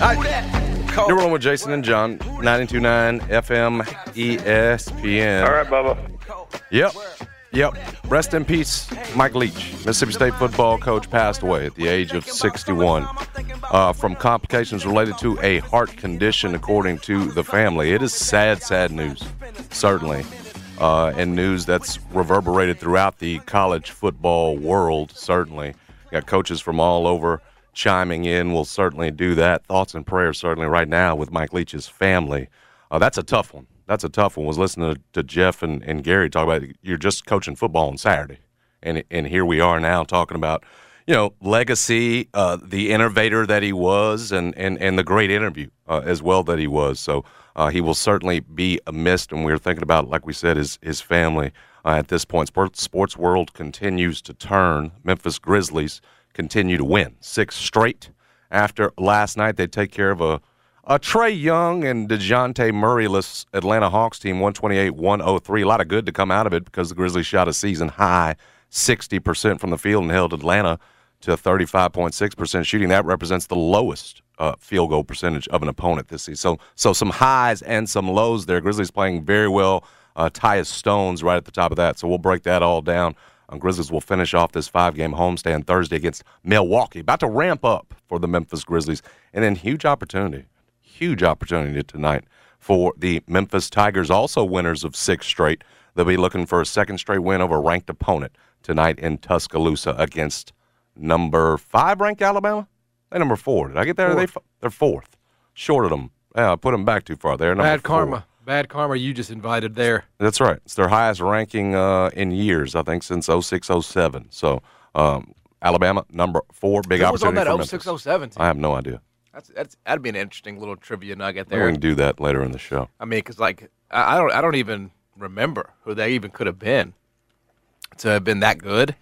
You're rolling with Jason and John, 92.9 FM ESPN. All right, Bubba. Yep. Yep. Rest in peace, Mike Leach, Mississippi State football coach, passed away at the age of 61 uh, from complications related to a heart condition, according to the family. It is sad, sad news, certainly, uh, and news that's reverberated throughout the college football world, certainly. Got coaches from all over chiming in. We'll certainly do that. Thoughts and prayers, certainly, right now with Mike Leach's family. Uh, that's a tough one. That's a tough one. Was listening to, to Jeff and, and Gary talk about you're just coaching football on Saturday, and and here we are now talking about you know legacy, uh, the innovator that he was, and and and the great interview uh, as well that he was. So uh, he will certainly be missed, and we're thinking about like we said his his family uh, at this point. Sports sports world continues to turn. Memphis Grizzlies continue to win six straight. After last night, they take care of a a Trae Young and Dejounte Murray-less Atlanta Hawks team, 128-103. A lot of good to come out of it because the Grizzlies shot a season high 60% from the field and held Atlanta to 35.6% shooting. That represents the lowest uh, field goal percentage of an opponent this season. So, so some highs and some lows there. Grizzlies playing very well. Uh, Tyus Jones right at the top of that. So we'll break that all down. Grizzlies will finish off this five-game homestand Thursday against Milwaukee. About to ramp up for the Memphis Grizzlies, and then huge opportunity, huge opportunity tonight for the Memphis Tigers, also winners of six straight. They'll be looking for a second straight win over a ranked opponent tonight in Tuscaloosa against number five ranked Alabama. They number four. Did I get there? They f- they're fourth, short of them. Yeah, I put them back too far. They're number Bad four. karma. Bad karma you just invited there. That's right. It's their highest ranking uh, in years, I think, since 06, 07. So um, Alabama, number four, big Who was on opportunity that for 06, 07? I have no idea. That's, that's that'd be an interesting little trivia nugget there. We can do that later in the show. I mean, because like I, I don't I don't even remember who they even could have been to have been that good.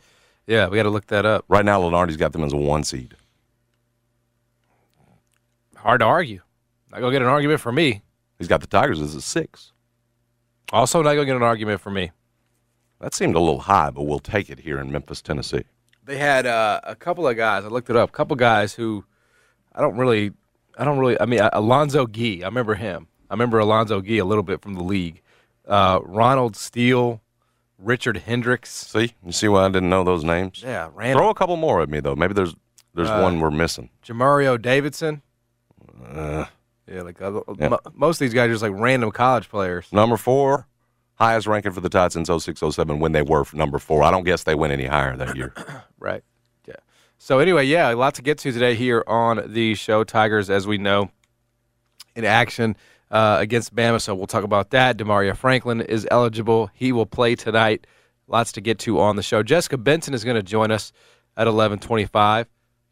Yeah, we got to look that up. Right now, Lunardi's got them as a one seed. Hard to argue. Not gonna get an argument for me. He's got the Tigers as a six. Also, not gonna get an argument for me. That seemed a little high, but we'll take it here in Memphis, Tennessee. They had uh, a couple of guys. I looked it up. A couple guys who I don't really, I don't really. I mean, uh, Alonzo Gee. I remember him. I remember Alonzo Gee a little bit from the league. Uh, Ronald Steele, Richard Hendrix. See, you see why I didn't know those names. Yeah, Randall. Throw a couple more at me though. Maybe there's there's Uh, one we're missing. Jermareo Davidson. Uh, Yeah, like uh, Yeah. mo- most of these guys are just like random college players. number four, highest ranking for the Tide since 06, 07 when they were number four. I don't guess they went any higher that year. Right. Yeah. So anyway, yeah, a lot to get to today here on the show. Tigers, as we know, in action uh, against Bama. So we'll talk about that. Damaria Franklin is eligible. He will play tonight. Lots to get to on the show. Jessica Benson is going to join us at 11:25.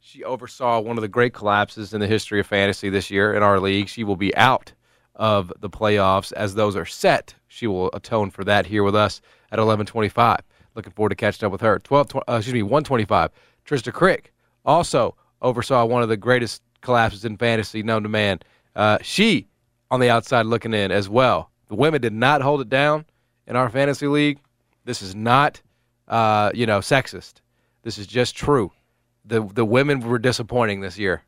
She oversaw one of the great collapses in the history of fantasy this year in our league. She will be out of the playoffs as those are set. She will atone for that here with us at 11:25. Looking forward to catching up with her. 12, tw- uh, excuse me, 125. Trista Crick also oversaw one of the greatest collapses in fantasy known to man. Uh, she on the outside looking in as well. The women did not hold it down in our fantasy league. This is not, uh, you know, sexist. This is just true. The the women were disappointing this year.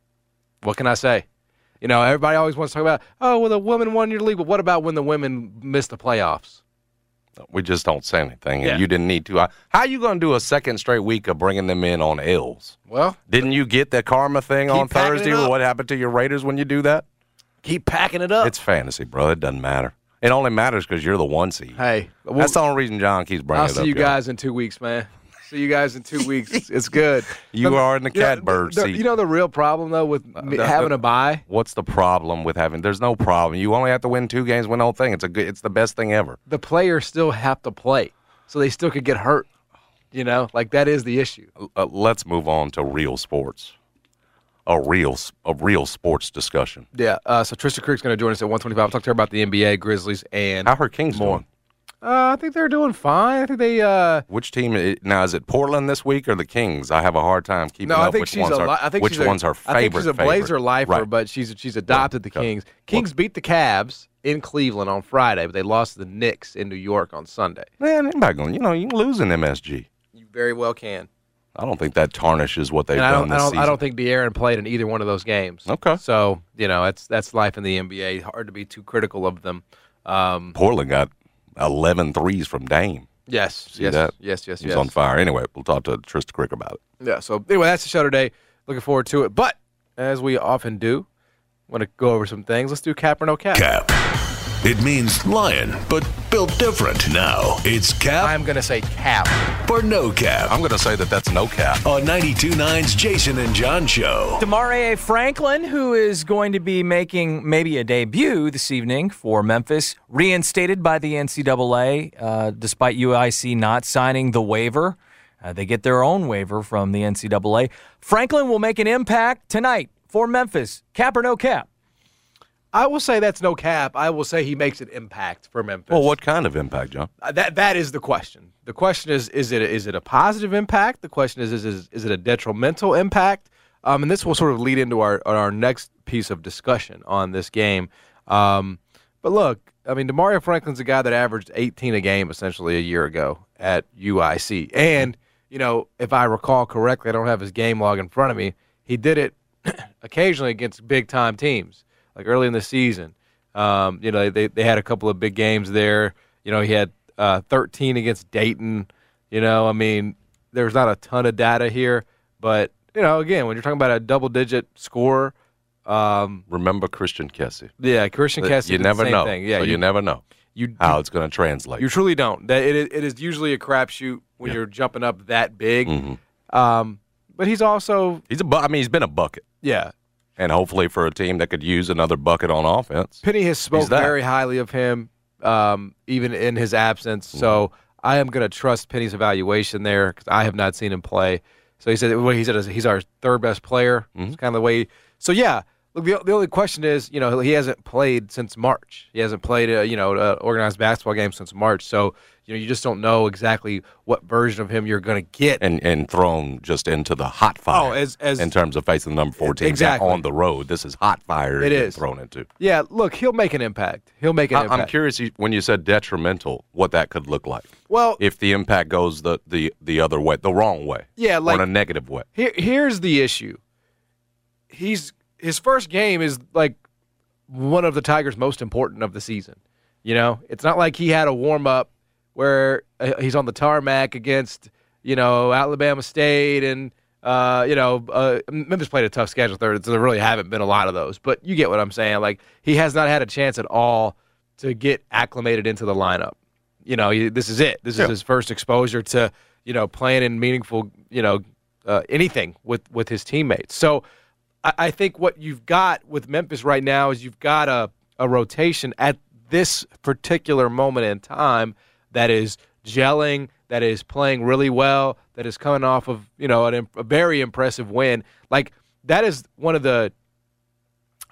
What can I say? You know, everybody always wants to talk about, oh, well, the women won your league, but what about when the women missed the playoffs? We just don't say anything, and Yeah. you didn't need to. How you going to do a second straight week of bringing them in on L's? Well, Didn't you get the karma thing on Keep packing it Thursday? What happened to your Raiders when you do that? keep packing it up. It's fantasy, bro. It doesn't matter. It only matters because you're the one seed. hey, we'll- That's the only reason John keeps bringing I'll it see up. you y'all. guys in two weeks, man. See you guys in two weeks. It's, it's good. You are in the catbird seat. You know the real problem though with me the- having the- a bye. What's the problem with having? There's no problem. You only have to win two games, win the whole thing. It's a good. It's the best thing ever. The players still have to play, so they still could get hurt. You know, like that is the issue. Uh, let's move on to real sports. A real, a real sports discussion. Yeah. Uh, so Trista Creek's going to join us at 125. I'll talk to her about the NBA, Grizzlies, and How are Kings More. doing? Uh, I think they're doing fine. I think they. Uh, Which team i- now is it? Portland this week or the Kings? I have a hard time keeping no, up. I think which she's ones a. are, li- I think which she's a- one's her favorite? I think she's a Blazer favorite? lifer, Right. but she's she's adopted the Okay. Kings. Kings beat the Cavs in Cleveland on Friday, but they lost to the Knicks in New York on Sunday. Man, anybody going? You know, you can lose in MSG. You very well can. I don't think that tarnishes what they've And I done don't, I this don't, season. I don't think De'Aaron played in either one of those games. Okay. So you know, that's that's life in the NBA. Hard to be too critical of them. Um, Portland got 11 threes from Dame. yes, See yes, that? yes, yes, He's yes. on fire. Anyway, we'll talk to Trista Crick about it. Yeah. So anyway, that's the show today. Looking forward to it. But as we often do, want to go over some things. Let's do cap or no cap. Cap. It means lion, but built different. Now it's cap I'm gonna say cap. For no cap I'm going to say that that's no cap. on 92.9's Jason and John Show. Damaria Franklin, who is going to be making maybe a debut this evening for Memphis, reinstated by the NCAA uh, despite UIC not signing the waiver. Uh, they get their own waiver from the NCAA. Franklin will make an impact tonight for Memphis. Cap or no cap? I will say that's no cap. I will say he makes an impact for Memphis. Well, what kind of impact, John? Uh, that that is the question. The question is is it is it a positive impact? The question is is is, is it a detrimental impact? Um, and this will sort of lead into our our next piece of discussion on this game. Um, but look, I mean, Demario Franklin's a guy that averaged 18 a game essentially a year ago at UIC, and you know, if I recall correctly, I don't have his game log in front of me. He did it occasionally against big time teams, like early in the season. Um, you know, they they had a couple of big games there. You know, he had uh, 13 against Dayton. You know, I mean, there's not a ton of data here, but you know, again, when you're talking about a double digit score, um, Remember Christian Kessie. yeah, Christian Kessie. you never same know. Thing. Yeah, so you, never know you how it's going to translate. you truly don't. That it is, it is usually a crapshoot when Yeah. you're jumping up that big. Mhm. Um, but he's also He's a. Bu- I mean, he's been a bucket, yeah. And hopefully for a team that could use another bucket on offense. Penny has spoke that. very highly of him, um, even in his absence. So I am going to trust Penny's evaluation there because I have not seen him play. So he said what he said is he's our third best player. It's kind of the way. So yeah, look. The, the only question is, you know, he hasn't played since March. He hasn't played, a, you know, an organized basketball game since March. So you know, you just don't know exactly what version of him you're going to get. and and thrown just into the hot oh, fire. Oh, as- as- in terms of facing the number four team Exactly. on the road, this is hot fire. It is. thrown into. yeah, look, he'll make an impact. He'll make an I, impact. I'm curious when you said detrimental, what that could look like Well, if the impact goes the the the other way, the wrong way, yeah, like in a negative way. Here, here's the issue. He's his first game is like one of the Tigers' most important of the season. You know, it's not like he had a warm up where uh, he's on the tarmac against you know Alabama State and uh, you know uh, Memphis played a tough schedule third, so there really haven't been a lot of those. But you get what I'm saying. Like he has not had a chance at all to get acclimated into the lineup. You know, he, this is it. This is his first exposure to you know playing in meaningful you know uh, anything with with his teammates. So I, I think what you've got with Memphis right now is you've got a a rotation at this particular moment in time that is gelling, that is playing really well, that is coming off of you know an, a very impressive win. Like that is one of the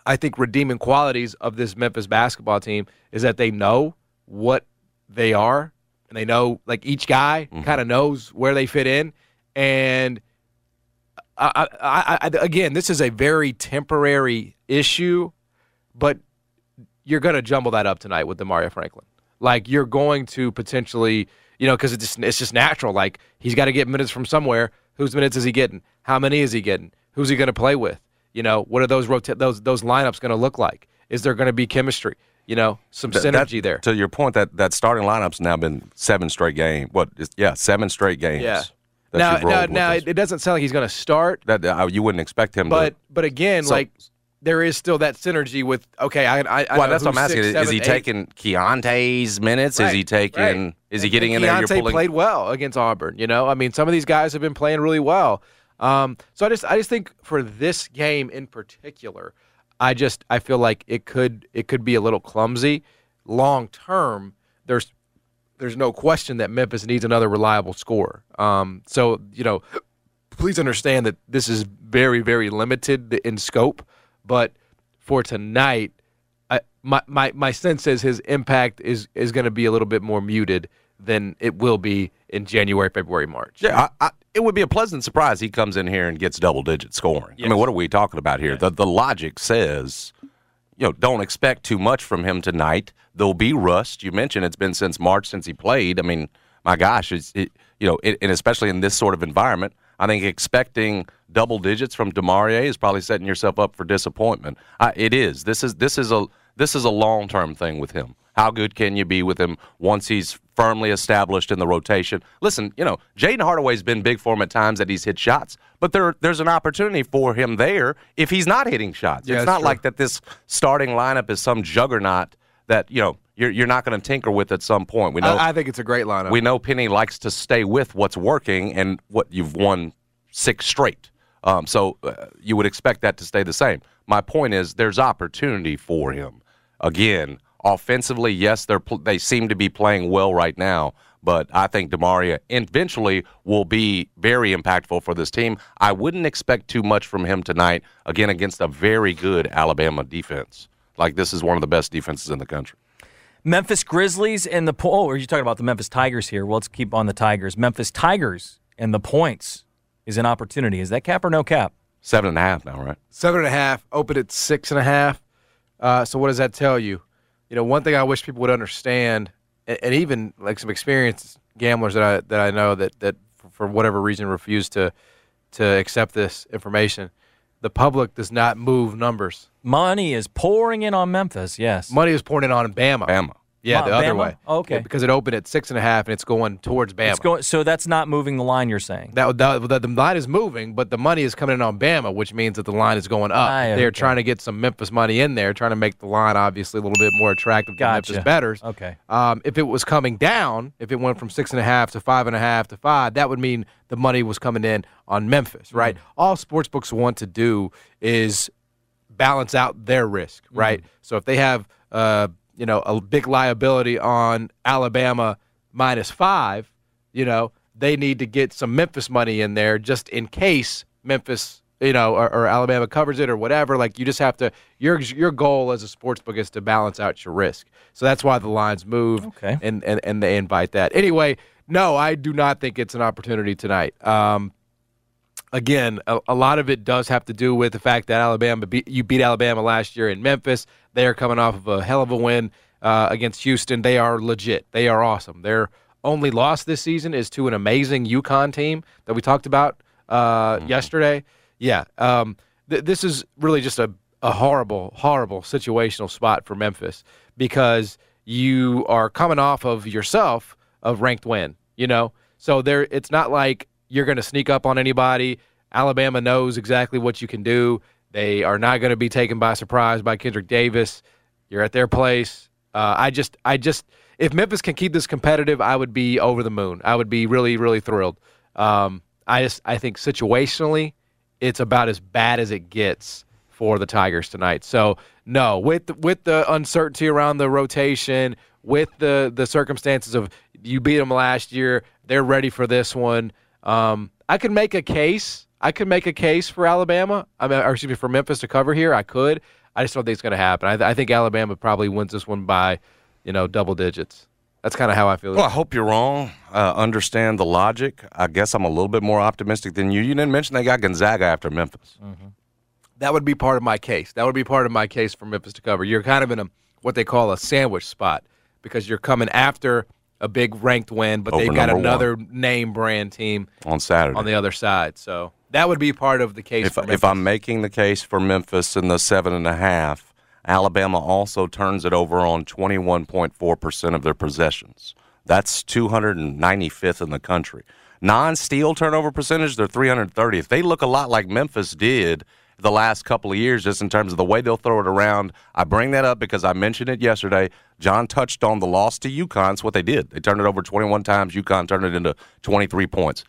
I think redeeming qualities of this Memphis basketball team is that they know what they are and they know like each guy mm-hmm. kind of knows where they fit in and I, I, I, again this is a very temporary issue but you're going to jumble that up tonight with Demario Franklin like you're going to potentially you know because it's just, it's just natural like he's got to get minutes from somewhere whose minutes is he getting how many is he getting who's he going to play with you know what are those rota- those those lineups going to look like is there going to be chemistry You know, some Th- synergy that- there. To your point, that that starting lineup's now been seven straight games. What? is- Yeah, seven straight games. Yeah. Now, now, now it, it doesn't sound like he's going to start, that uh, you wouldn't expect him but to. but again, So- like there is still that synergy with. Okay, I, I, I Well, that's what I'm asking. six, is he eight. taking Keonte's minutes? is he taking? right. Is he getting and in there? You're Keontae pulling. played well against Auburn. You know, I mean, some of these guys have been playing really well. Um, so I just, I just think for this game in particular, I just, I feel like it could, it could be a little clumsy. Long term, there's, there's no question that Memphis needs another reliable scorer. Um, so you know, please understand that this is very, very limited in scope. But for tonight, I, my, my my sense is his impact is is going to be a little bit more muted than it will be in January, February, March. Yeah, I, I, it would be a pleasant surprise. He comes in here and gets double digit scoring. I mean, what are we talking about here? The the logic says, you know, don't expect too much from him tonight. There'll be rust. You mentioned it's been since March since he played. I mean, my gosh, it's it, you know, it, and especially in this sort of environment, I think expecting double digits from Damaria is probably setting yourself up for disappointment. I, it is. This is this is a this is a long term thing with him. How good can you be with him once he's firmly established in the rotation? Listen, you know, Jayden Hardaway's been big for him at times that he's hit shots, but there there's an opportunity for him there if he's not hitting shots. Yeah, it's not true. like that this starting lineup is some juggernaut that, you know, you're you're not going to tinker with at some point. We know I, I think it's a great lineup. we know Penny likes to stay with what's working and what you've won six straight. Um, so uh, you would expect that to stay the same. My point is, there's opportunity for him. Again, offensively, yes, they're pl- they seem to be playing well right now, but I think Damaria eventually will be very impactful for this team. I wouldn't expect too much from him tonight. Again, against a very good Alabama defense. Like this is one of the best defenses in the country. Memphis Grizzlies and the po- oh, are you talking about the Memphis Tigers here? Well, let's keep on the Tigers. Memphis Tigers and the points is an opportunity. Is that cap or no cap? Seven and a half now, right? Seven and a half, open at six and a half. Uh, so what does that tell you? You know, one thing I wish people would understand, and, and even like some experienced gamblers that I that I know that that for, for whatever reason refuse to to accept this information. The public does not move numbers. Money is pouring in on Memphis. Yes. Money is pouring in on Bama. Bama. Yeah, the other Bama? way. Oh, okay. Yeah, because it opened at six and a half and it's going towards Bama. It's going, so that's not moving the line. You're saying. that, that, that the line is moving, but the money is coming in on Bama, which means that the line is going up. Ah, They're trying to get some Memphis money in there, trying to make the line obviously a little bit more attractive to Memphis betters. Okay. Um, if it was coming down, if it went from six and a half to five and a half to five, that would mean the money was coming in on Memphis, right? Mm-hmm. All sports books want to do is balance out their risk, Mm-hmm. right? So if they have, uh, you know, a big liability on Alabama minus five, you know, they need to get some Memphis money in there just in case Memphis, you know, or, or Alabama covers it or whatever. Like you just have to. Your your goal as a sports book is to balance out your risk. So that's why the lines move. Okay. And and and they invite that. Anyway, no, I do not think it's an opportunity tonight. Um, again, a, a lot of it does have to do with the fact that Alabama beat, you beat Alabama last year in Memphis. They are coming off of a hell of a win uh, against Houston. They are legit. They are awesome. Their only loss this season is to an amazing UConn team that we talked about uh, yesterday. Yeah, um, th- this is really just a, a horrible, horrible situational spot for Memphis because you are coming off of yourself of ranked win. You know, so there. It's not like you're going to sneak up on anybody. Alabama knows exactly what you can do. They are not going to be taken by surprise by Kendrick Davis. You're at their place. Uh, I just, I just, if Memphis can keep this competitive, I would be over the moon. I would be really, really thrilled. Um, I just, I think situationally, it's about as bad as it gets for the Tigers tonight. So no, with with the uncertainty around the rotation, with the the circumstances of you beat them last year, they're ready for this one. Um, I could make a case. I could make a case for Alabama. I mean, or excuse me, for Memphis to cover here. I could. I just don't think it's going to happen. I, I think Alabama probably wins this one by, you know, double digits. That's kind of how I feel. Well, I hope you're wrong. Uh, understand the logic. I guess I'm a little bit more optimistic than you. You didn't mention they got Gonzaga after Memphis. that would be part of my case. That would be part of my case for Memphis to cover. You're kind of in a what they call a sandwich spot because you're coming after a big ranked win, but Over they've got another name brand team on Saturday. on the other side. So that would be part of the case. if, if I'm making the case for Memphis in the seven and a half, Alabama also turns it over on 21.4% of their possessions. That's 295th in the country. Non-steal turnover percentage, they're 330th. They look a lot like Memphis did the last couple of years, just in terms of the way they'll throw it around. I bring that up because I mentioned it yesterday. John touched on the loss to UConn. It's what they did. They turned it over 21 times. UConn turned it into 23 points.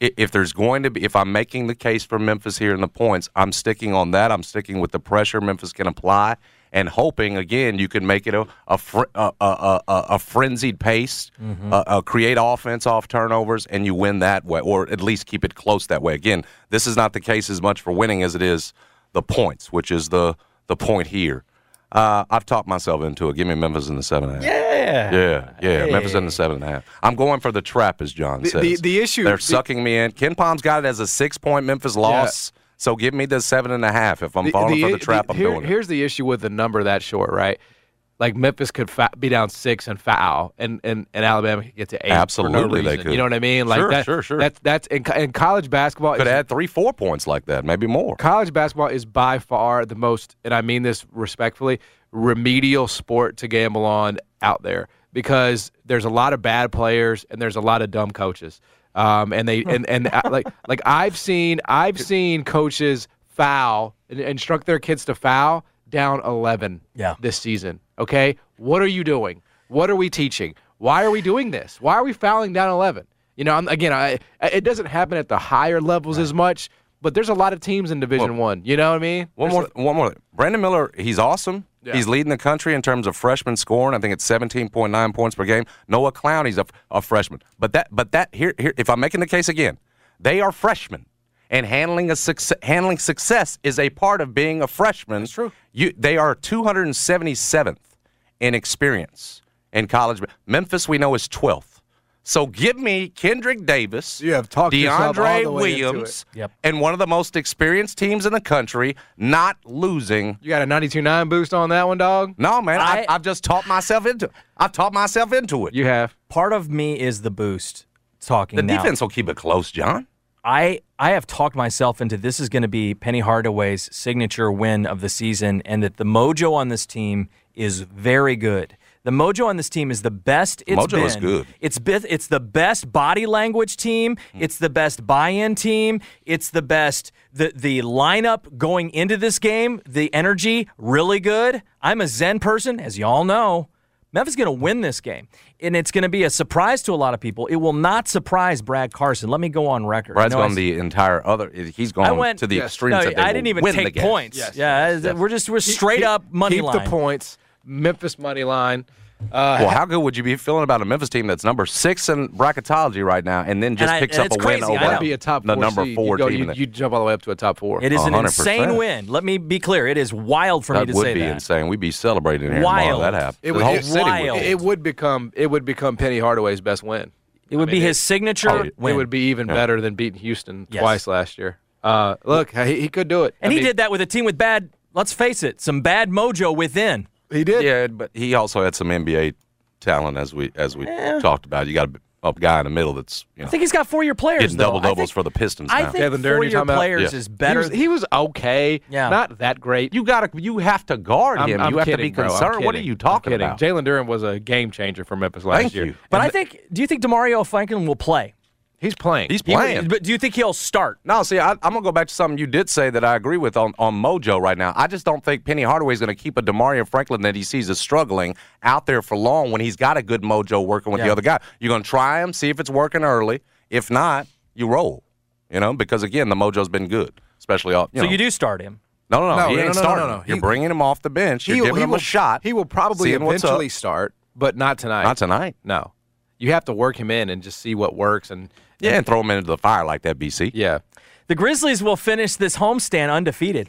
If there's going to be, if I'm making the case for Memphis here in the points, I'm sticking on that. I'm sticking with the pressure Memphis can apply and hoping again you can make it a a, fr- a, a, a, a frenzied pace, mm-hmm. uh, create offense off turnovers, and you win that way, or at least keep it close that way. Again, this is not the case as much for winning as it is the points, which is the the point here. Uh, I've talked myself into it. Give me Memphis in the seven and a half. Yeah, yeah, yeah. Hey. Memphis in the seven and a half. I'm going for the trap, as John the, says. The, the issue they're the, sucking me in. KenPom's got it as a six point Memphis loss. Yeah. So give me the seven and a half. If I'm the, falling the, for the trap, I'm here, doing it. Here's the issue with the number that short, right? Like Memphis could fa- be down six and foul, and, and, and Alabama could get to eight. Absolutely, no they could. You know what I mean? Like sure, that, sure, sure. That's that's in, in college basketball. Could add three, four points like that, maybe more. College basketball is by far the most, and I mean this respectfully, remedial sport to gamble on out there because there's a lot of bad players and there's a lot of dumb coaches. Um, and they and and uh, like like I've seen I've seen coaches foul and instruct their kids to foul down 11 yeah. this season. Okay? What are you doing? What are we teaching? Why are we doing this? Why are we fouling down 11? You know, I'm, again, I, it doesn't happen at the higher levels right. as much, but there's a lot of teams in Division well, 1. You know what I mean? One there's more one more. Brandon Miller, he's awesome. Yeah. He's leading the country in terms of freshman scoring. I think it's 17.9 points per game. Noah Clowney's a, a freshman. But that but that here here if I'm making the case again, they are freshmen and handling a success, handling success is a part of being a freshman. That's true. You, they are 277th in experience in college. Memphis, we know, is 12th. So give me Kendrick Davis, you have talked DeAndre Williams, yep. and one of the most experienced teams in the country not losing. You got a 92.9 boost on that one, dog? No, man. I, have just taught myself into it. I've taught myself into it. You have. Part of me is the boost talking The now. defense will keep it close, John. I I have talked myself into this is going to be Penny Hardaway's signature win of the season, and that the mojo on this team is very good. The mojo on this team is the best it's mojo been. is good. It's be- it's the best body language team. Hmm. It's the best buy-in team. It's the best the the lineup going into this game. The energy really good. I'm a Zen person, as y'all know. Memphis is going to win this game, and it's going to be a surprise to a lot of people. It will not surprise Brad Carson. Let me go on record. Brad's gone the entire other. He's gone went, to the yes. extreme. No, I didn't even take points. Yes. Yeah, yes. we're just we're straight keep, up money keep line. the points. Memphis money line. Uh, well, how good would you be feeling about a Memphis team that's number six in bracketology right now, and then just and picks I, up a crazy. win over be a top the number seed. four you go, team? You, you, jump all the way up to a top four. It is 100%. an insane win. Let me be clear. It is wild for that me to would say be that. would be insane. We'd be celebrating here Wild. tomorrow. That happened. It the would, whole it, city wild. would. it would become it would become Penny Hardaway's best win. It would I be his it- signature oh, it- win. It would be even Yeah. better than beating Houston Yes. twice last year. Uh, look, he, he could do it, and I he mean, did that with a team with bad. Let's face it, some bad mojo within. He did. Yeah, but he also had some NBA talent, as we as we talked about. You got a, a guy in the middle that's you know I think he's got four-year players. getting double doubles think- for the Pistons. I now. think Jalen Duren, you're four-year players Yeah. is He better. was, he was okay. Yeah. Not that great. you got to you have to guard I'm, him. I'm you have kidding, to be bro. Concerned. What are you talking about? Jalen Duren was a game changer for Memphis last Thank year. you. but And I think. Do you think Demario Franklin will play? He's playing. He's He- playing. but do you think he'll start? No, see, I, I'm gonna go back to something you did say that I agree with on, on Mojo right now. I just don't think Penny Hardaway is gonna keep a Demario Franklin that he sees as struggling out there for long when he's got a good Mojo working with the other guy. You're gonna try him, see if it's working early. If not, you roll. You know, because again, the Mojo's been good, especially off. You so know. you do start him. No, no, no, No, he no, ain't no, no, starting. no, no. You're He- bringing him off the bench. You're He'll- giving he him will, a shot. He will probably seeing what's up. eventually start, but not tonight. Not tonight. No, you have to work him in and just see what works. And Yeah, and throw them into the fire like that, BC. yeah, The Grizzlies will finish this homestand undefeated.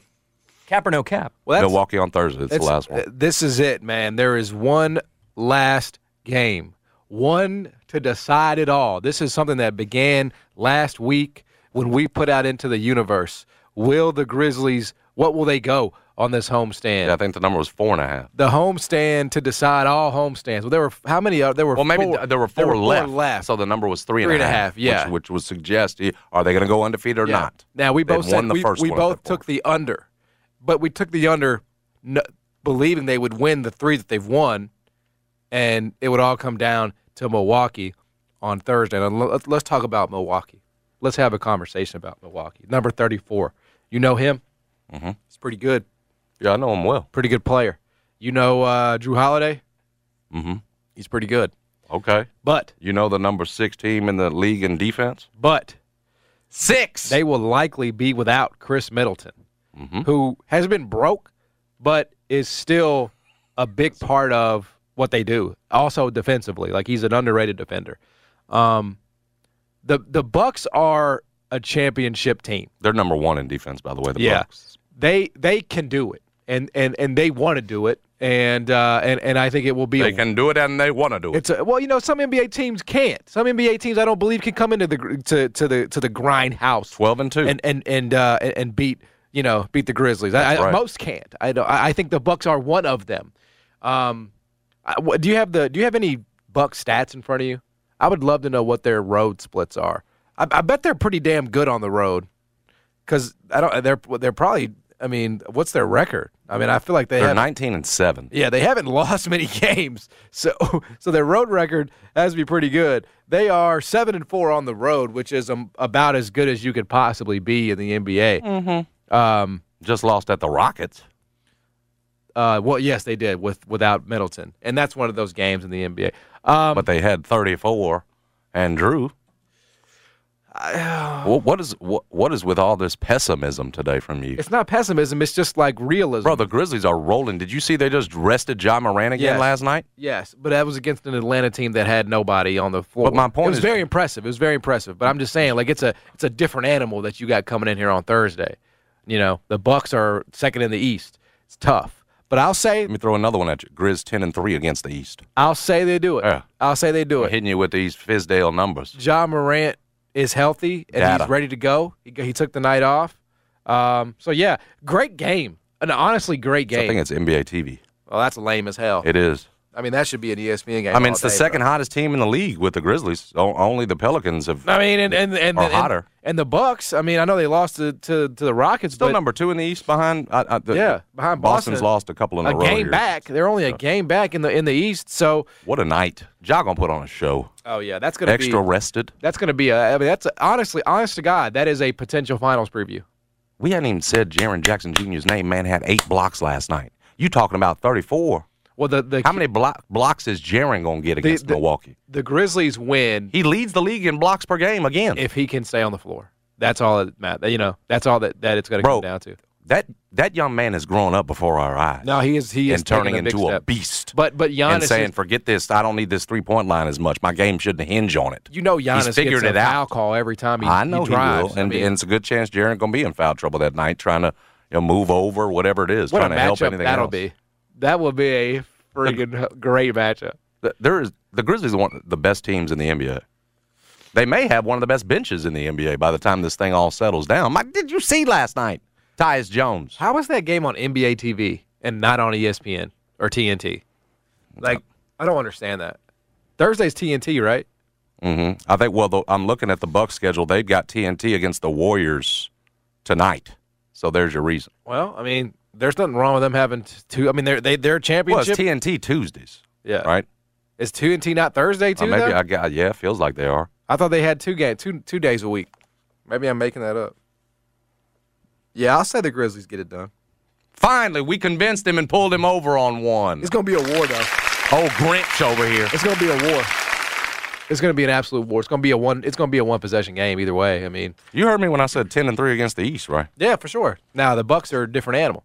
Cap or no cap? well, that's, Milwaukee on Thursday. It's the last one. This is it, man. There is one last game, one to decide it all. This is something that began last week when we put out into the universe. Will the Grizzlies? What will they go on this homestand? Yeah, I think the number was four and a half. the homestand to decide all homestands. Well, there were how many? Uh, there were Well, maybe four, th- there were four, left. left. So the number was three Three and and a half. half, yeah. Which, which would suggest are they going to go undefeated or Yeah. not? Now we both said the we, we both took the under, but we took the under. No, believing they would win the three that they've won, and it would all come down to Milwaukee on Thursday. Now, let's, let's talk about Milwaukee. Let's have a conversation about Milwaukee. Number 34. You know him? Mhm. He's pretty good. Yeah, I know him well. Pretty good player. You know uh, Jrue Holiday? Mm-hmm. He's pretty good. Okay. But, You know the number six team in the league in defense? but Six. they will likely be without Khris Middleton, Mhm. who has been broke, but is still a big part of what they do. Also defensively, like he's an underrated defender. Um, the the Bucks are a championship team. They're number one in defense, by the way. The Yeah. Bucks. They they can do it, and and and they want to do it, and uh, and and I think it will be. They can do it and they want to do it. It's a, well, you know, some NBA teams can't. Some NBA teams I don't believe can come into the to to the to the grind house Twelve and two. and and and uh, and- beat you know beat the Grizzlies. I, I. Most can't. I don't. I I think the Bucks are one of them. Um, do you have the Do you have any Buck stats in front of you? I would love to know what their road splits are. I, I bet they're pretty damn good on the road. Because I don't. They're they're probably. I mean, what's their record? I mean, I feel like they They're have. nineteen and seven. Yeah, they haven't lost many games, so so their road record has to be pretty good. They are seven and four on the road, which is um, about as good as you could possibly be in the NBA. Mm-hmm. Um, Just lost at the Rockets. uh, well, yes, they did with without Middleton, and that's one of those games in the NBA. Um, but they had 34 and Jrue. What what is what, what is with all this pessimism today from you, it's not pessimism; it's just like realism. bro? The Grizzlies are rolling. Did you see they just rested Ja Morant again Yes. last night? Yes, but that was against an Atlanta team that had nobody on the floor. But my point it was is- very impressive. It was very impressive. But I'm just saying, like it's a it's a different animal that you got coming in here on Thursday. You know, the Bucks are second in the East. It's tough, but I'll say Let me throw another one at you. Grizz 10 and three against the East. I'll say they do it. Yeah. I'll say they do I'm it. hitting you with these Fizdale numbers. Ja Morant is healthy and Data. he's ready to go. He, he took the night off. Um, so yeah, great game. An honestly great game. I think it's NBA TV. well, that's lame as hell. It is. I mean, that should be an ESPN game. I mean, all it's the day, second bro. hottest team in the league with the Grizzlies. O- only the Pelicans have. I mean, and and and, Or and, hotter. and the Bucks. I mean, I know they lost to to, to the Rockets, Still but number two in the East behind. Uh, uh, the, Yeah, behind Boston's Boston. lost a couple in a, a row. game here. back. They're only a game back in the in the East. So, What a night! Ja gonna put on a show. oh yeah, that's gonna Extra be extra rested. that's gonna be a. I mean, that's a, honestly, honest to God, that is a potential finals preview. We hadn't even said Jaren Jackson Jr.'s name. Man had eight blocks last night. You talking about thirty-four? Well, the the How many block, blocks is Jaren gonna get against the- Milwaukee? the Grizzlies win He leads the league in blocks per game again. if he can stay on the floor. That's all that Matt. You know, that's all that, that it's going to come down to. that that young man has grown up before our eyes. No, he is he is and turning a into a beast. But but Giannis and saying, is- "Forget this. I don't need this three-point line as much. My game shouldn't hinge on it." you know Giannis He's figured gets a it out. foul call every time he, I know he he, will, and, I mean, and it's a good chance Jaren gonna be in foul trouble that night, trying to you know, move over, whatever it is, what trying to help anything that'll else. be. That will be a freaking great matchup. There is the Grizzlies are one of the best teams in the NBA. They may have one of the best benches in the NBA by the time this thing all settles down. My, did you see last night, Tyus Jones? How was that game on NBA TV and not on ESPN or TNT? Like, I don't understand that. Thursday's TNT, right? Mm-hmm. I think. Well, the, I'm looking at the Bucks schedule. They've got TNT against the Warriors tonight. So there's your reason. Well, I mean, there's nothing wrong with them having two. I mean, they're they they're a Well, it's. TNT Tuesdays, yeah, right? Is TNT not Thursday Uh, too? maybe though? I got. Yeah, feels like they are. I thought they had two games, two two days a week. Maybe I'm making that up. Yeah, I'll say the Grizzlies get it done. Finally, we convinced him and pulled him over on one. It's gonna be a war, though. Oh, Grinch over here. It's gonna be a war. It's gonna be an absolute war. It's gonna be a one. It's gonna be a one possession game either way. I mean, You heard me when I said ten and three against the East, right? yeah, for sure. Now the Bucks are a different animal.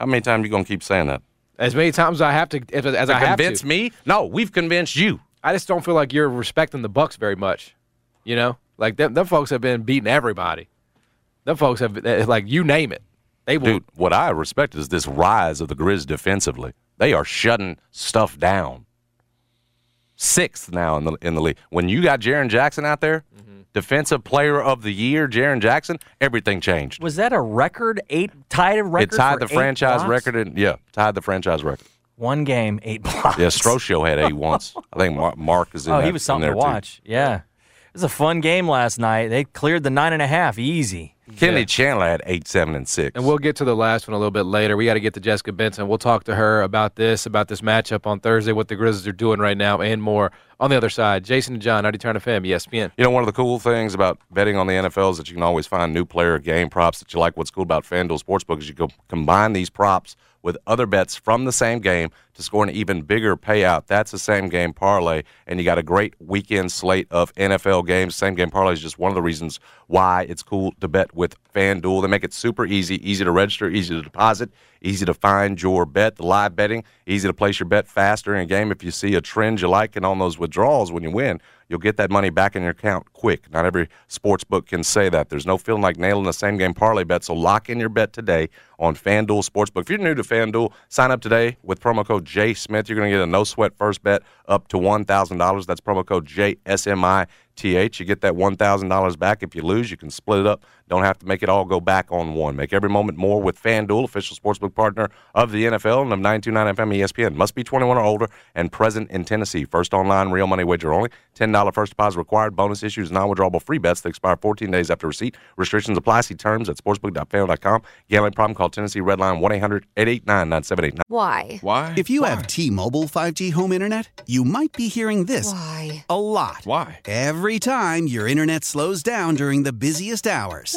How many times you gonna keep saying that? As many times as I have to, as, as I have Convince to. me? No, we've convinced you. I just don't feel like you're respecting the Bucks very much. You know, like them, them folks have been beating everybody. Them folks have, eh, like you name it, they will. Dude, what I respect is this rise of the Grizz defensively. They are shutting stuff down. Sixth now in the in the league. When you got Jaren Jackson out there, Mm-hmm. Defensive player of the year, Jaren Jackson, everything changed. Was that a record? Eight tied a record. It tied the franchise blocks? record. In, yeah, tied the franchise record. One game, eight blocks. Yeah, Strocio had eight once. I think Mark, Mark is in. Oh, that, he was something to too. watch. Yeah. It was a fun game last night. They cleared the nine and a half easy. Kennedy Yeah. Chandler had eight, seven, and six. And we'll get to the last one a little bit later. We got to get to Jessica Benson. We'll talk to her about this, about this matchup on Thursday, what the Grizzlies are doing right now, and more. On the other side, Jason and John, 90 Turn FM, ESPN. You know, one of the cool things about betting on the NFL is that you can always find new player game props that you like. What's cool about FanDuel Sportsbook is you can combine these props with other bets from the same game to score an even bigger payout. That's the same game parlay, and you got a great weekend slate of NFL games. Same game parlay is just one of the reasons why it's cool to bet with FanDuel. They make it super easy, easy to register, easy to deposit, easy to find your bet, the live betting, easy to place your bet faster in a game. If you see a trend you like and on those withdrawals when you win, you'll get that money back in your account quick. Not every sports book can say that. There's no feeling like nailing the same game parlay bet, so lock in your bet today on FanDuel Sportsbook. If you're new to FanDuel, sign up today with promo code J Smith. You're going to get a no sweat first bet up to $1,000. That's promo code JSMITH. You get that $1,000 back. If you lose, you can split it up. Don't have to make it all go back on one. Make every moment more with FanDuel, official sportsbook partner of the NFL and of 929 FM ESPN. Must be 21 or older and present in Tennessee. First online real money wager only. $10 first deposit required. Bonus issues non withdrawable free bets that expire 14 days after receipt. Restrictions apply. See terms at sportsbook.fanduel.com. Gambling problem? Call Tennessee Redline 1 800 889 9789. Why? Why? If you have T-Mobile 5G home internet, you might be hearing this Why? a lot. Why? Every time your internet slows down during the busiest hours.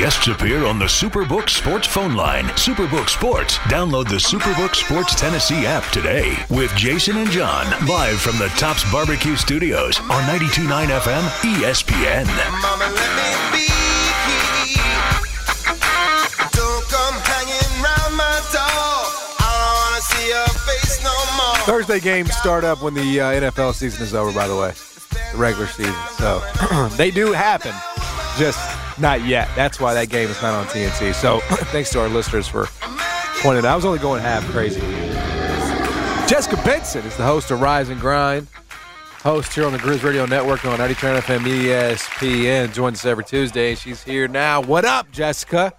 Guests appear on the Superbook Sports phone line. Superbook Sports. Download the Superbook Sports Tennessee app today with Jason and John live from the Tops Barbecue Studios on 92.9 FM ESPN. Mama, let me be. Don't come hanging round my door. I don't wanna see your face no more. Thursday games start up when the uh, NFL season is over, by the way, the regular season. So they do happen, just not yet. That's why that game is not on TNT. So thanks to our listeners for pointing it out. I was only going half crazy. Jessica Benson is the host of Rise and Grind, host here on the Grizz Radio Network on 90 FM ESPN. Joins us every Tuesday. She's here now. What up, Jessica?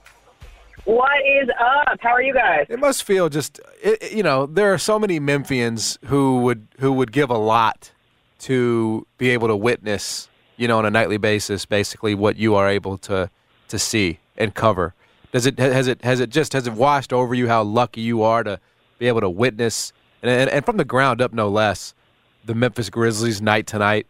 What is up? How are you guys? It must feel just it- you know there are so many Memphians who would who would give a lot to be able to witness you know on a nightly basis basically what you are able to to see and cover. Does it has it has it just has it washed over you how lucky you are to be able to witness and and, and from the ground up no less the Memphis Grizzlies night tonight.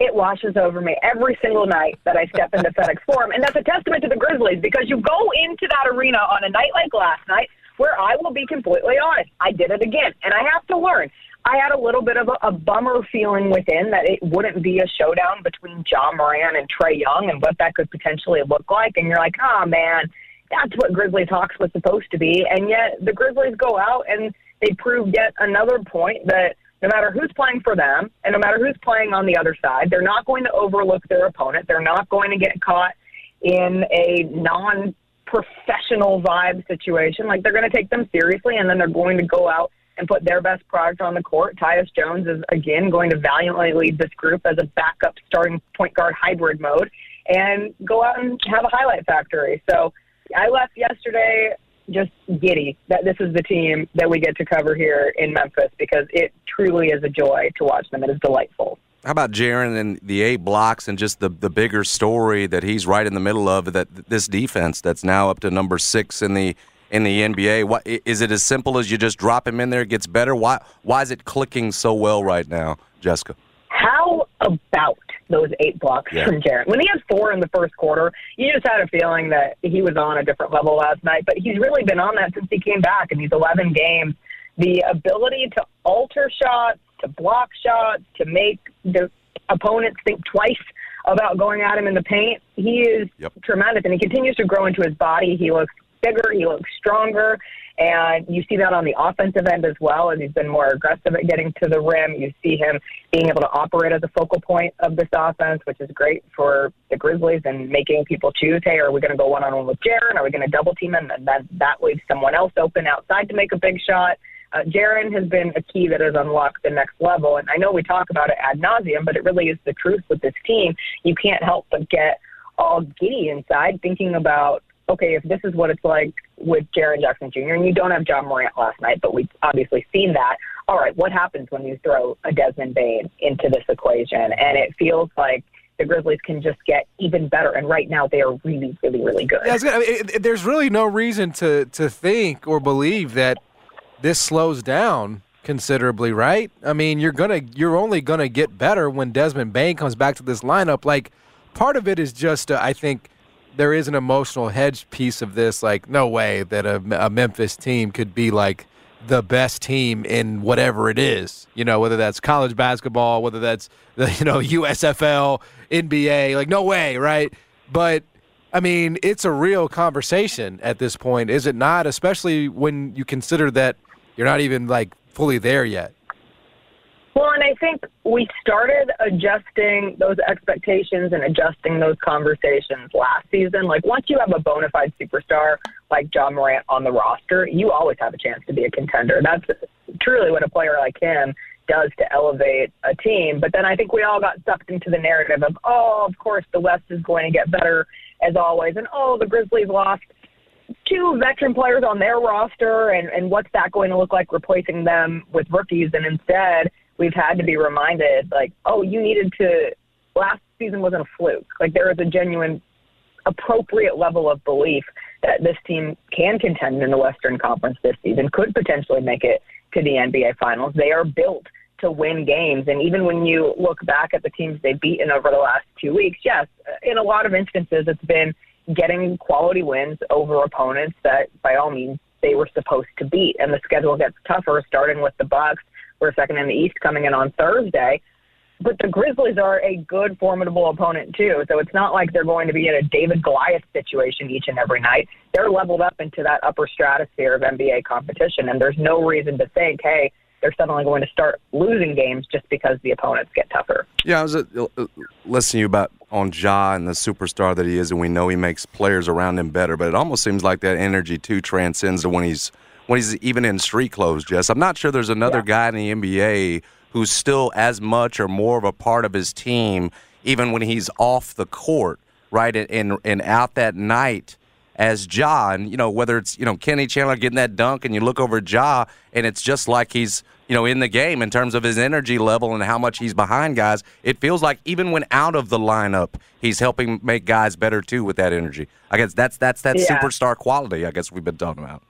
It washes over me every single night that I step into FedEx Forum, and that's a testament to the Grizzlies because you go into that arena on a night like last night, where I will be completely honest, I did it again, and I have to learn. I had a little bit of a, a bummer feeling within that it wouldn't be a showdown between Ja Morant and Trae Young and what that could potentially look like, and you're like, oh man, That's what Grizzlies Hawks was supposed to be. And yet the Grizzlies go out and they prove yet another point that no matter who's playing for them and no matter who's playing on the other side, they're not going to overlook their opponent. They're not going to get caught in a non professional vibe situation. Like they're going to take them seriously and then they're going to go out and put their best product on the court. Tyus Jones is again going to valiantly lead this group as a backup starting point guard hybrid mode and go out and have a highlight factory. So I left yesterday just giddy that this is the team that we get to cover here in Memphis because it truly is a joy to watch them. It is delightful. How about Jaren and the eight blocks and just the the bigger story that he's right in the middle of that this defense that's now up to number six in the in the NBA? What is it as simple as you just drop him in there, it gets better? Why why is it clicking so well right now, Jessica? How about those eight blocks yeah. from Jaren? When he has four in the first quarter, you just had a feeling that he was on a different level last night. But he's really been on that since he came back in these 11 games. The ability to alter shots, to block shots, to make the opponents think twice about going at him in the paint. He is yep. tremendous, and he continues to grow into his body. He looks bigger, he looks stronger, and you see that on the offensive end as well. As he's been more aggressive at getting to the rim, you see him being able to operate as a focal point of this offense, which is great for the Grizzlies and making people choose. Hey, are we going to go one on one with Jaren? Are we going to double team him? And then that leaves someone else open outside to make a big shot uh, Jaren has been a key that has unlocked the next level. And I know we talk about it ad nauseum, but it really is the truth with this team. You can't help but get all giddy inside thinking about, okay, if this is what it's like with Jaren Jackson Jr., and you don't have Ja Morant last night, but we've obviously seen that. All right, what happens when you throw a Desmond Bane into this equation? And it feels like the Grizzlies can just get even better. And right now, they are really, really, really good. Yeah, I mean, it, there's really no reason to to think or believe that this slows down considerably, right? I mean, you're gonna you're only gonna get better when Desmond Bane comes back to this lineup. Like, part of it is just uh, I think there is an emotional hedge piece of this. Like, no way that a, a Memphis team could be like the best team in whatever it is. You know, whether that's college basketball, whether that's the you know USFL, NBA. Like, no way, right? But I mean, it's a real conversation at this point, is it not? Especially when you consider that you're not even like fully there yet. Well, and I think we started adjusting those expectations and adjusting those conversations last season. Like once you have a bona fide superstar like Ja Morant on the roster, you always have a chance to be a contender. That's truly what a player like him does to elevate a team. But then I think we all got sucked into the narrative of, oh, of course the West is going to get better as always, and oh, the Grizzlies lost two veteran players on their roster, and, and what's that going to look like replacing them with rookies? And instead, we've had to be reminded, like, oh, you needed to. Last season wasn't a fluke. Like there is a genuine, appropriate level of belief that this team can contend in the Western Conference this season, could potentially make it to the NBA Finals. They are built to win games. And even when you look back at the teams they've beaten over the last two weeks, yes, in a lot of instances, it's been getting quality wins over opponents that, by all means, they were supposed to beat. And the schedule gets tougher, starting with the Bucks. We're second in the East coming in on Thursday. But the Grizzlies are a good, formidable opponent, too. So it's not like they're going to be in a David Goliath situation each and every night. They're leveled up into that upper stratosphere of NBA competition. And there's no reason to think, hey, they're suddenly going to start losing games just because the opponents get tougher. Yeah, I was uh, uh, listening to you about on Ja and the superstar that he is, and we know he makes players around him better. But it almost seems like that energy too transcends to when he's when he's even in street clothes. Jess, I'm not sure there's another yeah. guy in the NBA who's still as much or more of a part of his team, even when he's off the court, right, and and, out that night as Ja. And, you know, whether it's, you know, Kennedy Chandler getting that dunk and you look over Ja and it's just like he's, you know, in the game in terms of his energy level and how much he's behind guys. It feels like even when out of the lineup, he's helping make guys better too with that energy. I guess that's that's that yeah. superstar quality, I guess we've been talking about.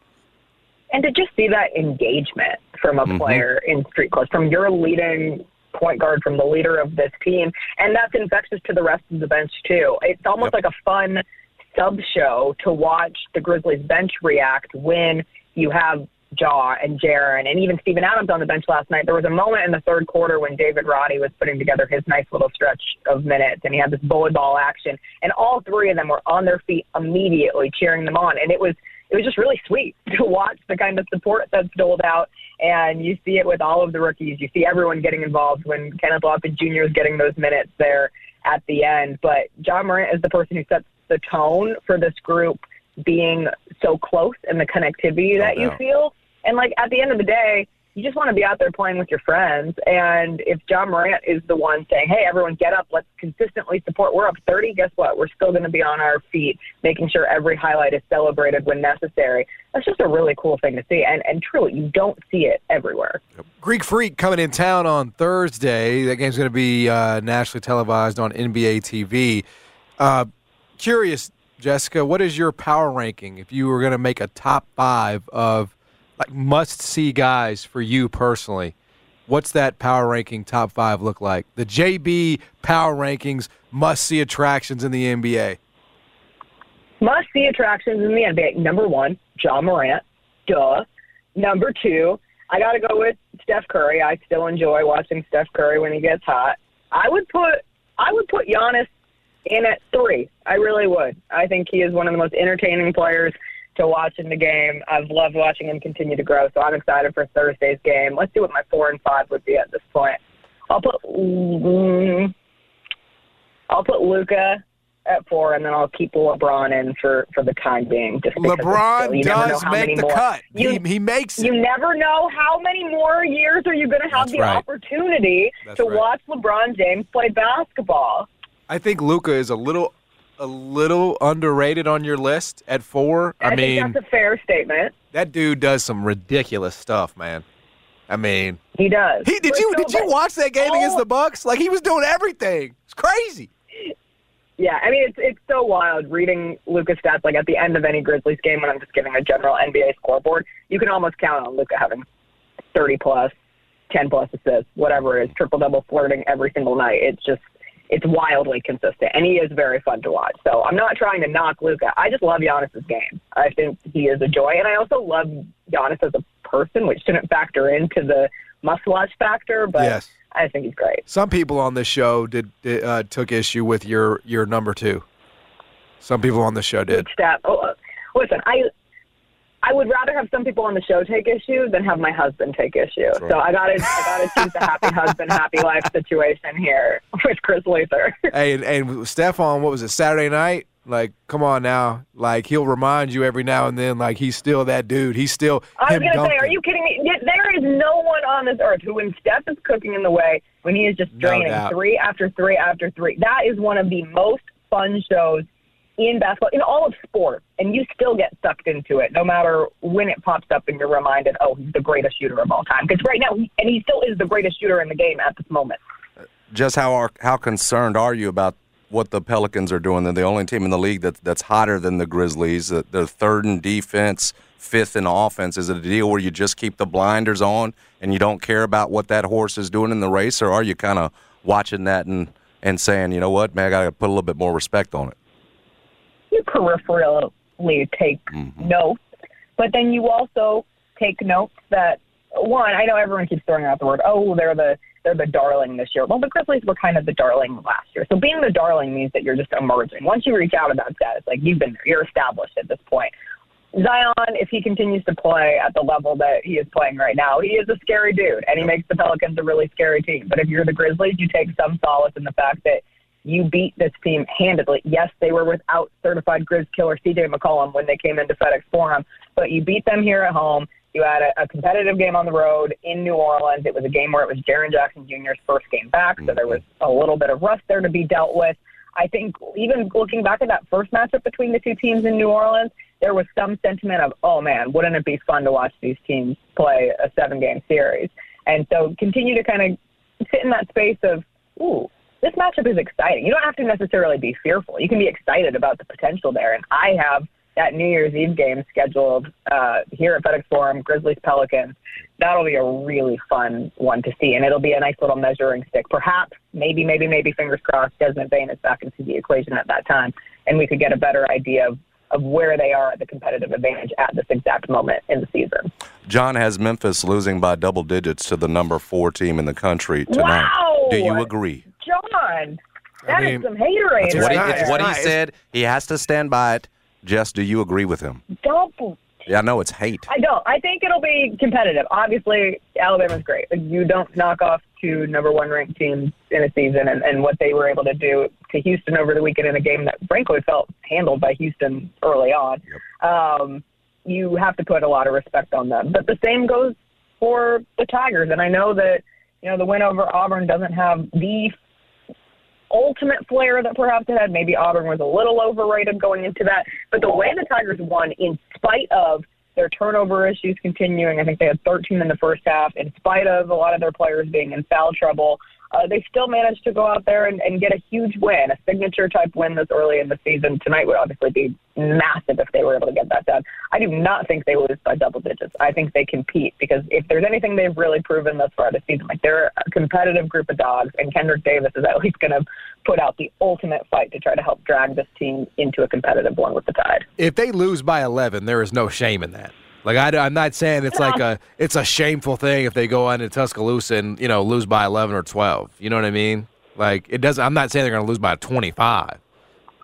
And to just see that engagement from a mm-hmm. player in street clothes, from your leading point guard, from the leader of this team, and that's infectious to the rest of the bench too. It's almost yep. like a fun – sub show to watch the Grizzlies bench react when you have Ja and Jaren and even Steven Adams on the bench last night. There was a moment in the third quarter when David Roddy was putting together his nice little stretch of minutes and he had this bullet ball action and all three of them were on their feet immediately cheering them on and it was it was just really sweet to watch the kind of support that's doled out and you see it with all of the rookies. You see everyone getting involved when Kenneth Lofton Jr. is getting those minutes there at the end. But Ja Morant is the person who sets the tone for this group being so close and the connectivity that you feel. And like at the end of the day, you just want to be out there playing with your friends. And if Ja Morant is the one saying, hey, everyone get up, let's consistently support, we're up 30, guess what? We're still going to be on our feet, making sure every highlight is celebrated when necessary. That's just a really cool thing to see. And, and truly, you don't see it everywhere. Greek Freak coming in town on Thursday. That game's going to be uh, nationally televised on NBA TV. Uh, curious, Jessica, what is your power ranking if you were going to make a top five of like must see guys for you personally? What's that power ranking top five look like? The JB power rankings must see attractions in the NBA. Must see attractions in the NBA. Number one, Ja Morant. Duh. Number two, I got to go with Steph Curry. I still enjoy watching Steph Curry when he gets hot. I would put I would put Giannis in at three. I really would. I think he is one of the most entertaining players to watching the game. I've loved watching him continue to grow, so I'm excited for Thursday's game. Let's see what my four and five would be at this point. I'll put mm, I'll put Luka at four, and then I'll keep LeBron in for for the time being. Just LeBron does make the more- cut. You, he, he makes it. you never know how many more years are you going to have That's the right. opportunity That's to right. watch LeBron James play basketball. I think Luka is a little a little underrated on your list at four. I, I, mean, think that's a fair statement. that dude does some ridiculous stuff, man. I mean, He does. he did you so- did you watch that game against Oh. the Bucks? Like he was doing everything. It's crazy. Yeah, I mean it's it's so wild reading Luka's stats. Like at the end of any Grizzlies game, when I'm just giving a general NBA scoreboard, you can almost count on Luka having 30 plus, 10 plus assists, whatever it is, triple double flirting every single night. It's just it's wildly consistent, and he is very fun to watch. So I'm not trying to knock Luka. I just love Giannis's game. I think he is a joy, and I also love Giannis as a person, which shouldn't factor into the must-watch factor, but Yes. I think he's great. Some people on this show did, did uh, took issue with your your number two. Some people on the show did. step. Oh, uh, listen, I I would rather have some people on the show take issue than have my husband take issue. So I gotta I gotta choose the happy husband, happy life situation here with Chris Luther. hey, and, and Stefan, what was it? Saturday night. Like, come on now. Like, he'll remind you every now and then. Like, he's still that dude. He's still I was gonna say, are you kidding me? There is no one on this earth who, when Steph is cooking in the way, when he is just draining doubt. three after three after three, that is one of the most fun shows in basketball, in all of sports, and you still get sucked into it, no matter when it pops up and you're reminded, oh, he's the greatest shooter of all time. Because right now, he, and he still is the greatest shooter in the game at this moment. Just how are, how concerned are you about what the Pelicans are doing? They're the only team in the league that, that's hotter than the Grizzlies. They're third in defense, fifth in offense. Is it a deal where you just keep the blinders on and you don't care about what that horse is doing in the race, or are you kind of watching that and, and saying, you know what, man, I got to put a little bit more respect on it? You peripherally take mm-hmm. notes, but then you also take notes that one, I know everyone keeps throwing out the word, oh, they're the they're the darling this year. Well, the Grizzlies were kind of the darling last year. So being the darling means that you're just emerging. Once you reach out of that status, like you've been there, you're established at this point. Zion, if he continues to play at the level that he is playing right now, he is a scary dude, and he makes the Pelicans a really scary team. But if you're the Grizzlies, you take some solace in the fact that you beat this team handedly. Yes, they were without certified Grizz killer CJ McCollum when they came into FedEx Forum, but you beat them here at home. You had a, a competitive game on the road in New Orleans. It was a game where it was Jaren Jackson Jr.'s first game back, so there was mm-hmm. a little bit of rust there to be dealt with. I think even looking back at that first matchup between the two teams in New Orleans, there was some sentiment of, oh man, wouldn't it be fun to watch these teams play a seven game series? And so continue to kind of sit in that space of, ooh, this matchup is exciting. You don't have to necessarily be fearful. You can be excited about the potential there. And I have that New Year's Eve game scheduled uh, here at FedEx Forum, Grizzlies Pelicans. That'll be a really fun one to see, and it'll be a nice little measuring stick. Perhaps, maybe, maybe, maybe, fingers crossed, Desmond Bane is back into the equation at that time, and we could get a better idea of, of where they are at the competitive advantage at this exact moment in the season. John has Memphis losing by double digits to the number four team in the country tonight. Wow! Do you agree? John, that is mean, some haterade It's what, he, right it's there. what he said. He has to stand by it. Jess, do you agree with him? Double Yeah, I know it's hate. I don't. I think it'll be competitive. Obviously, Alabama's great. You don't knock off two number one ranked teams in a season and, and what they were able to do to Houston over the weekend in a game that frankly felt handled by Houston early on. Um, you have to put a lot of respect on them. But the same goes for the Tigers. And I know that, you know, the win over Auburn doesn't have the ultimate flair that perhaps it had. Maybe Auburn was a little overrated going into that. But the way the Tigers won, in spite of their turnover issues continuing, I think they had 13 in the first half, in spite of a lot of their players being in foul trouble. Uh, they still managed to go out there and, and get a huge win, a signature type win this early in the season. Tonight would obviously be massive if they were able to get that done. I do not think they lose by double digits. I think they compete because if there's anything they've really proven thus far this season, like they're a competitive group of dogs, and Kendrick Davis is at least going to put out the ultimate fight to try to help drag this team into a competitive one with the Tide. If they lose by 11, there is no shame in that. Like I, am not saying it's like a it's a shameful thing if they go on to Tuscaloosa and you know lose by 11 or 12. You know what I mean? Like it doesn't. I'm not saying they're going to lose by 25.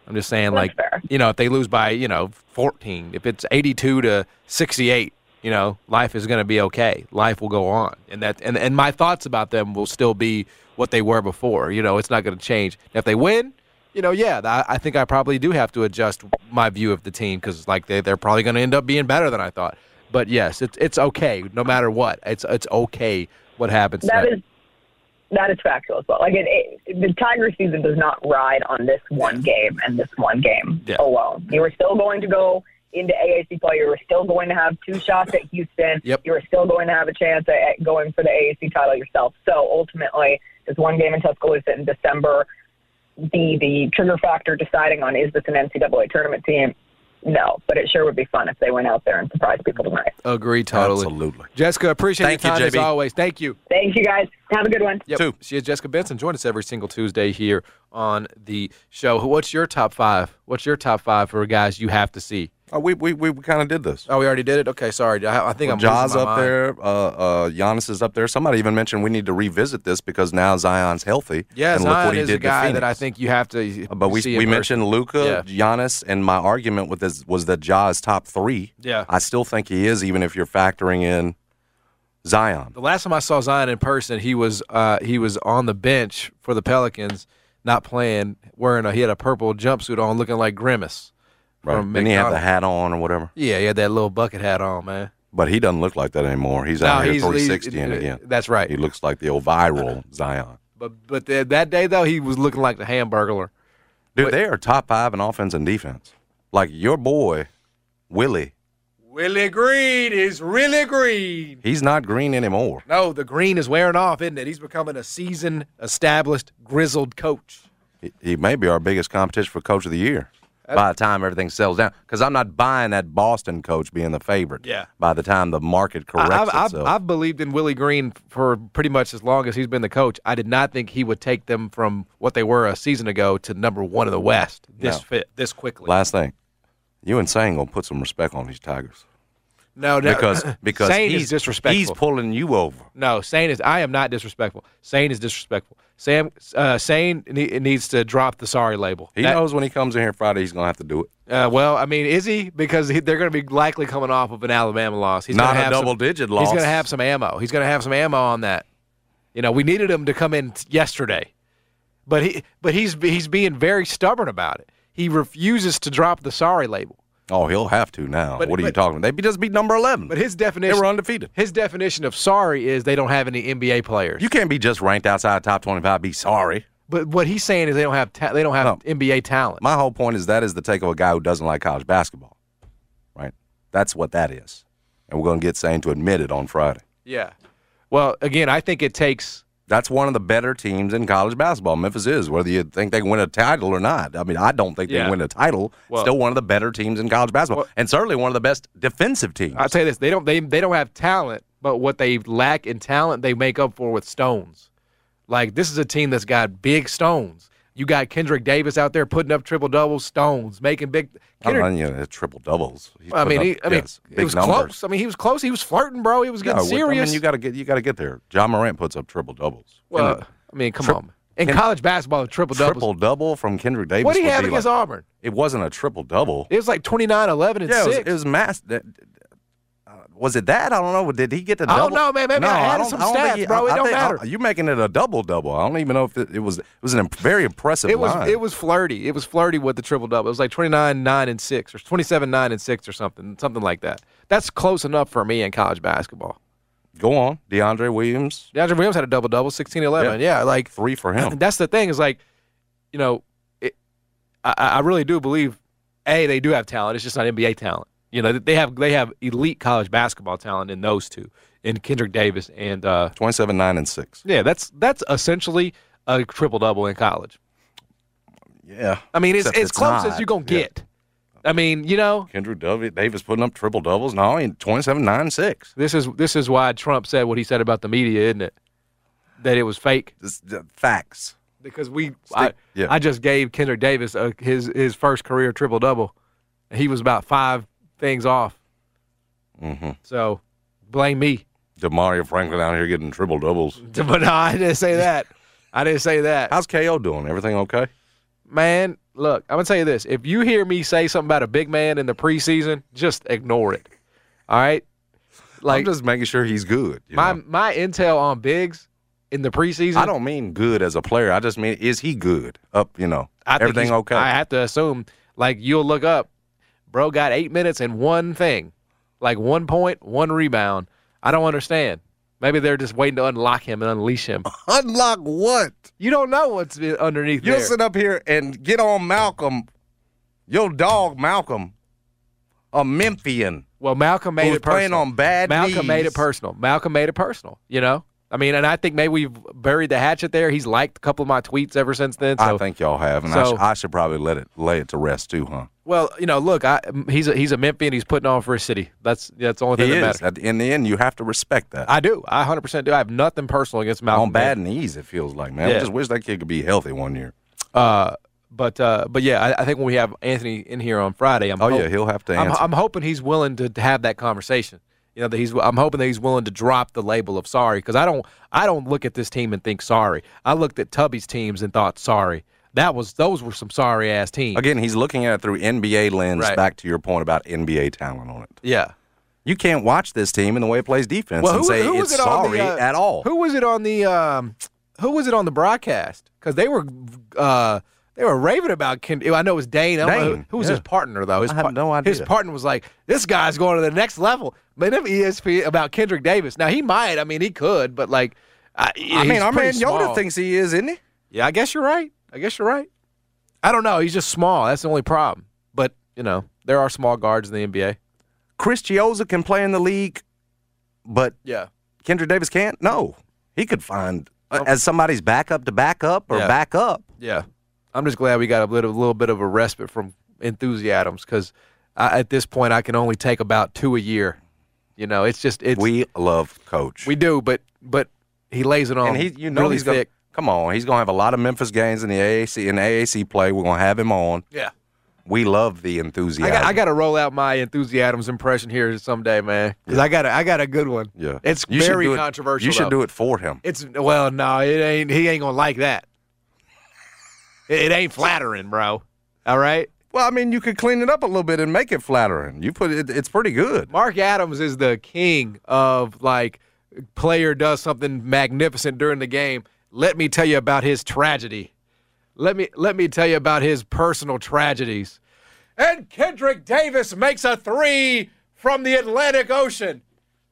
I'm just saying like you know if they lose by you know 14, if it's 82 to 68, you know life is going to be okay. Life will go on, and that and and my thoughts about them will still be what they were before. You know it's not going to change. If they win, you know, yeah, I, I think I probably do have to adjust my view of the team because like they they're probably going to end up being better than I thought. But yes, it's it's okay no matter what. It's it's okay what happens. That next. is that is factual as well. Like it, it, the Tiger season does not ride on this one game and this one game Yeah. alone. You are still going to go into AAC play. You are still going to have two shots at Houston. Yep. You are still going to have a chance at, at going for the AAC title yourself. So ultimately, this one game in Tuscaloosa in December, the the trigger factor deciding on is this an NCAA tournament team? No, but it sure would be fun if they went out there and surprised people tonight. Agree totally. Absolutely. Jessica, appreciate Thank your you, time as always. Thank you. Thank you guys. Have a good one. Yep. Two. She is Jessica Benson. Join us every single Tuesday here on the show. What's your top five? What's your top five for guys you have to see? Oh, we we, we kind of did this. Oh, we already did it. Okay, sorry. I, I think I'm Jaws up mind. there. Uh, uh, Giannis is up there. Somebody even mentioned we need to revisit this because now Zion's healthy. Yeah, and Zion look what he is did a guy that I think you have to. But we we mentioned Luka, Yeah. Giannis, and my argument with this was that Ja is top three. Yeah. I still think he is, even if you're factoring in Zion. The last time I saw Zion in person, he was uh, he was on the bench for the Pelicans, not playing, wearing a he had a purple jumpsuit on, looking like Grimace. Right? from Didn't he have the hat on or whatever? Yeah, he had that little bucket hat on, man. But he doesn't look like that anymore. He's out No, here he's- 360 he's- and uh, again. That's right. He looks like the old viral Zion. But but th- that day though, he was looking like the Hamburglar. Dude, they are top five in offense and defense. Like your boy, Willie, Willie Green is really green. he's not green anymore. No, the green is wearing off, isn't it? He's becoming a seasoned, established, grizzled coach. He, he may be our biggest competition for coach of the year by the time everything settles down. Because I'm not buying that Boston coach being the favorite. Yeah. By the time the market corrects I've, I've, itself. I've believed in Willie Green for pretty much as long as he's been the coach. I did not think he would take them from what they were a season ago to number one in the West this No. fit this quickly. Last thing, you and Sang gonna put some respect on these Tigers no, no, because because Sane he's is disrespectful. He's pulling you over. No, Sane is. I am not disrespectful. Sane is disrespectful. Sam uh, Sane ne- needs to drop the sorry label. He That- knows when he comes in here Friday, he's gonna have to do it. Uh, well, I mean, is he? Because he, they're going to be likely coming off of an Alabama loss. He's Not gonna a have some- double-digit loss. He's going to have some ammo. He's going to have some ammo on that. You know, we needed him to come in t- yesterday, but he but he's he's being very stubborn about it. He refuses to drop the sorry label. Oh, he'll have to now. But- what are you talking about? They be- just beat number eleven. But his definition they were undefeated. His definition of sorry is they don't have any NBA players. You can't be just ranked outside top twenty-five. Be sorry. but what he's saying is they don't have ta- they don't have No. NBA talent. My whole point is that is the take of a guy who doesn't like college basketball, right? That's what that is, and we're going to get Sane to admit it on Friday. Yeah. Well, again, I think it takes That's one of the better teams in college basketball. Memphis is, whether you think they can win a title or not. I mean, I don't think they Yeah. can win a title. Well- Still one of the better teams in college basketball, Well- and certainly one of the best defensive teams. I'll tell you this: they don't they they don't have talent, but what they lack in talent, they make up for with stones. Like this is a team that's got big stones. You got Kendrick Davis out there putting up triple doubles, stones, making big. I Kendrick, don't you know, triple doubles. He's I mean, putting he, I mean, yes, it was numbers. close. I mean, he was close. He was flirting, bro. He was getting we- serious. I mean, you got to get you got to get there. Ja Morant puts up triple doubles. well, I mean, come tri- on. In Ken- college basketball, triple doubles. triple double from Kendrick Davis. What do you have against like- Auburn? It wasn't a triple double. It was like 29, 11, and yeah, it was, it was mass. That, was it that? I don't know. Did he get the double? I don't know, man. Maybe no, I added don't- some I stats, he- bro. It I, I don't think- matter. I- you're making it a double double. I don't even know if it, it was. It was a imp- very impressive It was line. it was flirty. It was flirty with the triple double. It was like 29, 9, and 6, or 27, 9, and 6, or something, something like that. That's close enough for me in college basketball. Go on, DeAndre Williams, DeAndre Williams had a double double, 16, 11. Yeah, like three for him. that's the thing is like, you know, it, I, I really do believe, a they do have talent. It's just not NBA talent. You know, they have they have elite college basketball talent in those two, in Kendrick Davis and uh, 27, nine, and six. yeah, that's that's essentially a triple double in college. Yeah, I mean, it's Except it's close not. as you're gonna Yeah. get. I mean, you know, Kendrick Davi- Davis putting up triple doubles. No, in 27, nine, and six. this is this is why Trump said what he said about the media, isn't it? That it was fake This, the facts. because we. I, yeah. I just gave Kendrick Davis uh his his first career triple double. He was about five things off. Mm-hmm. So blame me. Damaria Franklin out here getting triple doubles. But no, I didn't say that. I didn't say that. How's KO doing? Everything okay? Man, look, I'm gonna tell you this. If you hear me say something about a big man in the preseason, just ignore it. All right? Like I'm just making sure he's good. you my know? my intel on Biggs in the preseason. I don't mean good as a player. I just mean is he good? Up, you know, I everything okay? I have to assume, like you'll look up, bro got eight minutes and one thing, like one point, one rebound. I don't understand. Maybe they're just waiting to unlock him and unleash him. Unlock what? You don't know what's underneath You'll there. sit up here and get on Malcolm, your dog Malcolm, a Memphian well, Malcolm made it personal. playing on bad Malcolm made it personal. Malcolm made it personal. You know, I mean, and I think maybe we've buried the hatchet there. He's liked a couple of my tweets ever since then. So, I think y'all have, and I, sh- I should probably let it lay it to rest too, huh? Well, you know, look, I, he's a, he's a Memphian. He's putting on for his city. That's that's the only thing He that is. matters. At the, in the end, you have to respect that. I do. I 100 percent do. I have nothing personal against Malcolm. on bad knees, it feels like man. I just wish that kid could be healthy one year. Uh, but uh, but yeah, I, I think when we have Anthony in here on Friday, I'm Oh hope- yeah, he'll have to I'm. I'm hoping he's willing to, to have that conversation. You know that he's. I'm hoping that he's willing to drop the label of sorry because I don't. I don't look at this team and think sorry. I looked at Tubby's teams and thought sorry. That was those were some sorry ass teams. Again, he's looking at it through NBA lens. Right. Back to your point about NBA talent on it. Yeah. You can't watch this team and the way it plays defense Well, and who, say who it's it sorry the, uh, at all. Who was it on the? Um, who was it on the broadcast? Because they were. Uh, they were raving about Ken. I know it was Dane. I don't know who, Dane, who was yeah. his partner though. His I have par- no idea. His partner was like, "This guy's going to the next level." Made him ESP about Kendrick Davis. Now he might. I mean, he could, but like, I, I mean, our man Yoda small. thinks he is, isn't he? Yeah, I guess you're right. I guess you're right. I don't know. He's just small. That's the only problem. But you know, there are small guards in the NBA. Chris Chiozza can play in the league, but Yeah. Kendrick Davis can't. No, he could find uh, as somebody's backup to backup or Yeah. back up. Yeah, I'm just glad we got a little, little bit of a respite from enthusiasms because at this point I can only take about two a year. You know, it's just it's We love Coach. we do, but but he lays it on and he, you know, really he's thick. Come on. He's gonna have a lot of Memphis games in the AAC in AAC play. We're gonna have him on. Yeah, We love the enthusiasm. I got I got to roll out my enthusiasms impression here someday, man, because I got a, I got a good one. Yeah, it's You very it- controversial. You should though. do it for him. It's well, no, it ain't. He ain't gonna like that. It, it ain't flattering, bro. All right. Well, I mean, you could clean it up a little bit and make it flattering. You put it; it's pretty good. Mark Adams is the king of like player does something magnificent during the game. Let me tell you about his tragedy. Let me let me tell you about his personal tragedies. And Kendrick Davis makes a three from the Atlantic Ocean,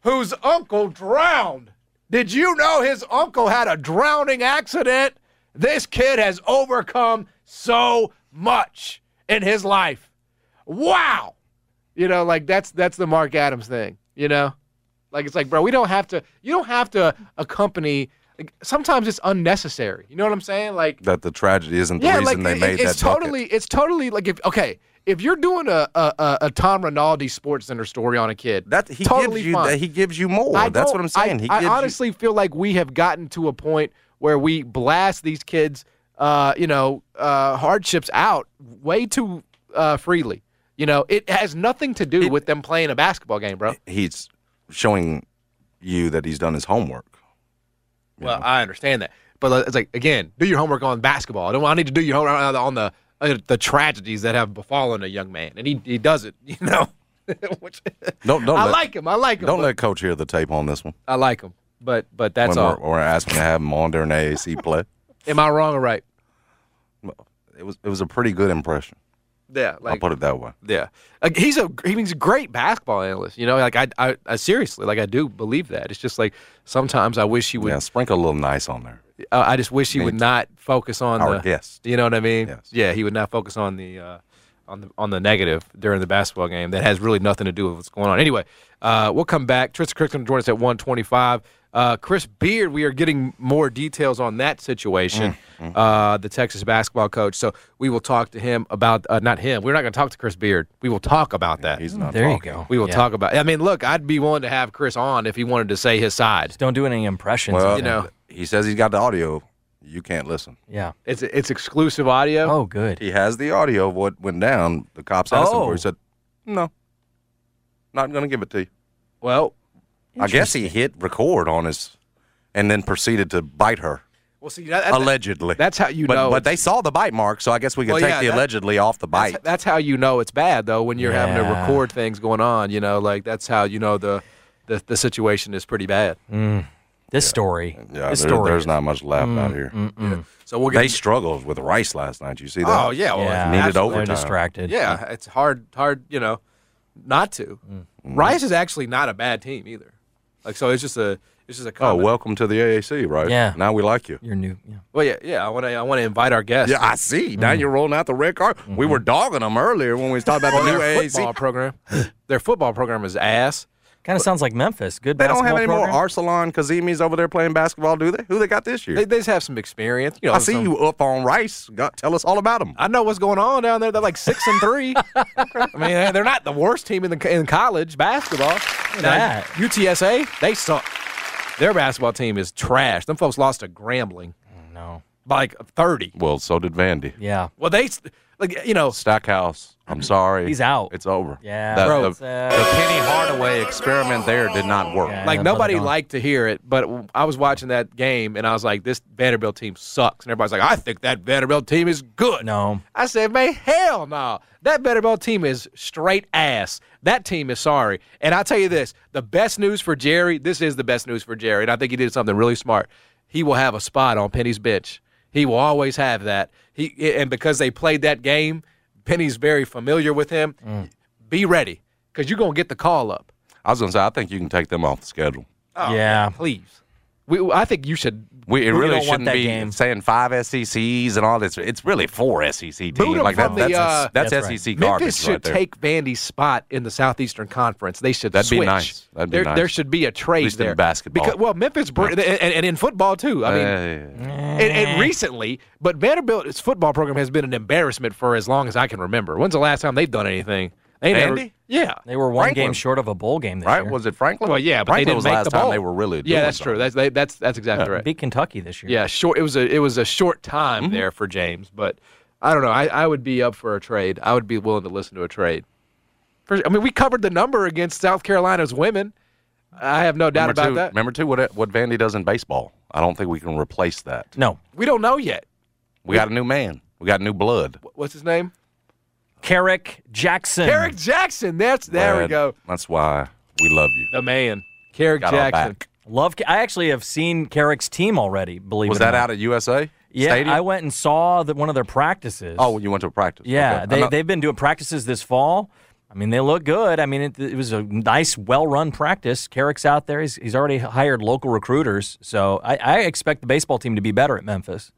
whose uncle drowned. Did you know his uncle had a drowning accident? This kid has overcome so much in his life. Wow. You know, like that's that's the Mark Adams thing. You know, like it's like, bro, we don't have to. You don't have to accompany. Like, sometimes it's unnecessary. You know what I'm saying? Like, That the tragedy isn't the yeah, reason like they it- made it's that bucket. totally, it's totally like if okay, if you're doing a a, a, Tom Rinaldi Sports Center story on a kid, That he totally gives you. fine. That he gives you more. I That's what I'm saying. I, he I gives you- honestly feel like we have gotten to a point where we blast these kids uh, you know, uh, hardships out way too uh, freely. You know, it has nothing to do with them playing a basketball game, bro. He's showing you that he's done his homework. Well, I understand that, but it's like again, do your homework on basketball. I don't. I need to do your homework on the on the, uh, the tragedies that have befallen a young man, and he he does it. You know, Which- Don't don't I let, like him. I like him. don't let coach hear the tape on this one. I like him, but but that's when all. We're, we're asking to have him on during the AAC play. Am I wrong or right? It was it was a pretty good impression. Yeah, I'll put it that way. yeah, like, he's a he's a great basketball analyst. You know, like I, I I seriously like I do believe that. It's just like sometimes I wish he would. Yeah, sprinkle a little nice on there. Uh, I just wish he would not focus on Our the guest. You know what I mean? Yes. Yeah, he would not focus on the uh, on the on the negative during the basketball game. That has really nothing to do with what's going on. Anyway, uh, we'll come back. Tristan Crick's going to join us at one twenty five. Uh, Chris Beard, we are getting more details on that situation. Mm, Uh, the Texas basketball coach. So we will talk to him about uh, not him. We're not going to talk to Chris Beard. We will talk about that. He's not There you go. we will Yeah. talk about. I mean, look, I'd be willing to have Chris on if he wanted to say his side. Just don't do any impressions. Well, You know. he says he's got the audio. You can't listen. Yeah. It's it's exclusive audio. Oh, good. He has the audio of what went down. The cops asked him for. Oh. He said, "No, not going to give it to you." Well, I guess he hit record on his, and then proceeded to bite her well, see, that, that- allegedly. that's how you but, know but they saw the bite mark, so I guess we can Well, take yeah, the that- allegedly off the bite. That's, that's how you know it's bad, though, when you're having to record things going on. You know, like that's how you know the the, the situation is pretty bad. Mm. This story. yeah, this there- story. there's not much left out mm, here. Mm, so we'll get. They struggled with Rice last night. You see that? oh yeah, well, yeah. Needed absolutely. They're distracted. Yeah, it's hard, hard, you know, not to. Rice is actually not a bad team either. Like, so it's just a, it's just a. Oh, welcome to the AAC, right? Yeah. Now we like you. You're new. Yeah. Well, yeah, yeah. I want to, I want to invite our guests. Yeah, I see. Now mm-hmm. you're rolling out the red card. We mm-hmm. were dogging them earlier when we was talking about the new AAC. football program. their football program is ass. Kind of sounds like Memphis. Good They don't have basketball any more. Arsalan Kazemi's over there playing basketball, do they? Who they got this year? They, they just have some experience. You know, I see some- you up on Rice. Got, tell us all about them. I know what's going on down there. They're like six and three. I mean, they're not the worst team in the in college basketball. Now. UTSA, they suck. Their basketball team is trash. Them folks lost to Grambling No. by like thirty. Well, so did Vandy. Yeah. Well, they like you know. Stackhouse. I'm sorry. He's out. It's over. Yeah. The, Bro. the, uh, the Penny Hardaway experiment there did not work. Yeah. Like nobody liked to hear it, but I was watching that game and I was like, "This Vanderbilt team sucks," and everybody's like, "I think that Vanderbilt team is good." No. I said, man, hell no. That Vanderbilt team is straight ass. That team is sorry. And I'll tell you this the best news for Jerry, this is the best news for Jerry, and I think he did something really smart. He will have a spot on Penny's bench. He will always have that. He And because they played that game, Penny's very familiar with him. Mm. Be ready because you're going to get the call up. I was going to say, I think you can take them off the schedule. Oh, Yeah. Please. We, I think you should. We, it We really shouldn't be game. saying five SECs and all this. It's really four SEC teams. Like that, from the, that's, uh, that's, That's right. SEC garbage Memphis should right there. take Vandy's spot in the Southeastern Conference. They should That'd be switch. nice. That'd be there, nice. there should be a trade least in there. basketball. Because well, Memphis br- and, and in football too. I mean, Uh, and, and recently, but Vanderbilt's football program has been an embarrassment for as long as I can remember. When's the last time they've done anything? They never. Vandy? Yeah. They were one Franklin. game short of a bowl game this year. right? year. Was it Franklin? Well, yeah, but Franklin they didn't was make last the time bowl. they were really. Yeah, doing that's true. That's they, that's that's exactly right. Beat Kentucky this year. Yeah, short. It was a it was a short time Mm-hmm. there for James, but I don't know. I, I would be up for a trade. I would be willing to listen to a trade. For, I mean, we covered the number against South Carolina's women. I have no doubt Remember about too, that. Remember too what what Vandy does in baseball. I don't think we can replace that. No. We don't know yet. We got a new man. We got new blood. What's his name? Kerrick Jackson. Kerrick Jackson. That's there we go. That's why we love you. The man, Kerrick Got Jackson. back. Love. I actually have seen Kerrick's team already. Believe Was it or that not. out at USA? Yeah, Stadium? I went and saw the, one of their practices. Oh, you went to a practice. Yeah, Okay. they, not... they've been doing practices this fall. I mean, they look good. I mean, it, it was a nice, well-run practice. Kerrick's out there. He's, he's already hired local recruiters, so I, I expect the baseball team to be better at Memphis.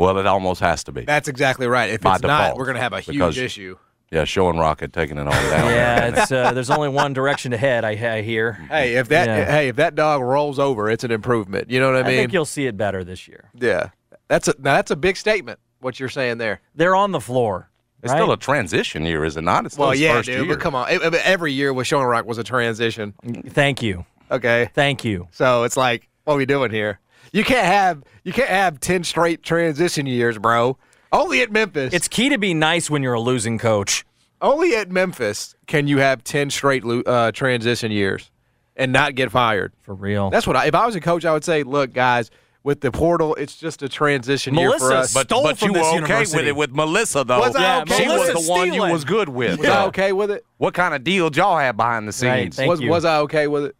Well, it almost has to be. That's exactly right. If By it's not, we're going to have a huge because- issue. Yeah, showing Rocket taking it all down. Yeah, it's uh, there's only one direction to head. I, I hear. Hey, if that Yeah. hey if that dog rolls over, it's an improvement. You know what I mean? I think you'll see it better this year. yeah, that's a now that's a big statement. What you're saying there. They're on the floor. It's right? still a transition year, is it not? It's still Well, yeah, first dude, year. but come on. It- it- every year with Schoenrock was a transition. Thank you. Okay, Thank you. so it's like, what are we doing here? You can't have you can't have ten straight transition years, bro. Only at Memphis. It's key to be nice when you're a losing coach. only at Memphis can you have ten straight lo- uh, transition years and not get fired. For real. That's what I, if I was a coach, I would say, look, guys, with the portal, it's just a transition year for us. But, Stole but from you this were okay university. with it with Melissa, though. Was I Yeah, okay she with was it? the one you was good with. was I okay with it? What kind of deal y'all had behind the Right, scenes? thank was you. was I okay with it?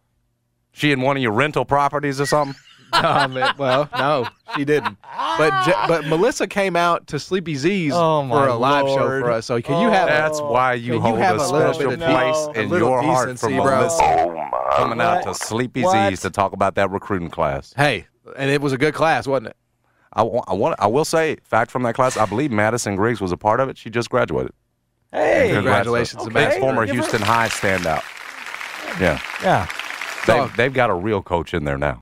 she in one of your rental properties or something? Um, oh, man. Well, no, she didn't. But Je- but Melissa came out to Sleepy Z's Oh, for a live show for us. So can you have That's why you Can you have a a special bit of place de- a in little your heart for decency, bro? Melissa coming out to Sleepy What? Z's to talk about that recruiting class. Hey, and it was a good class, wasn't it? I, wa- I want. I will say, fact from that class, I believe Madison Griggs was a part of it. She just graduated. Hey, Congratulations to Big Madison former Houston High standout. Yeah, yeah. they've, oh. they've got a real coach in there now.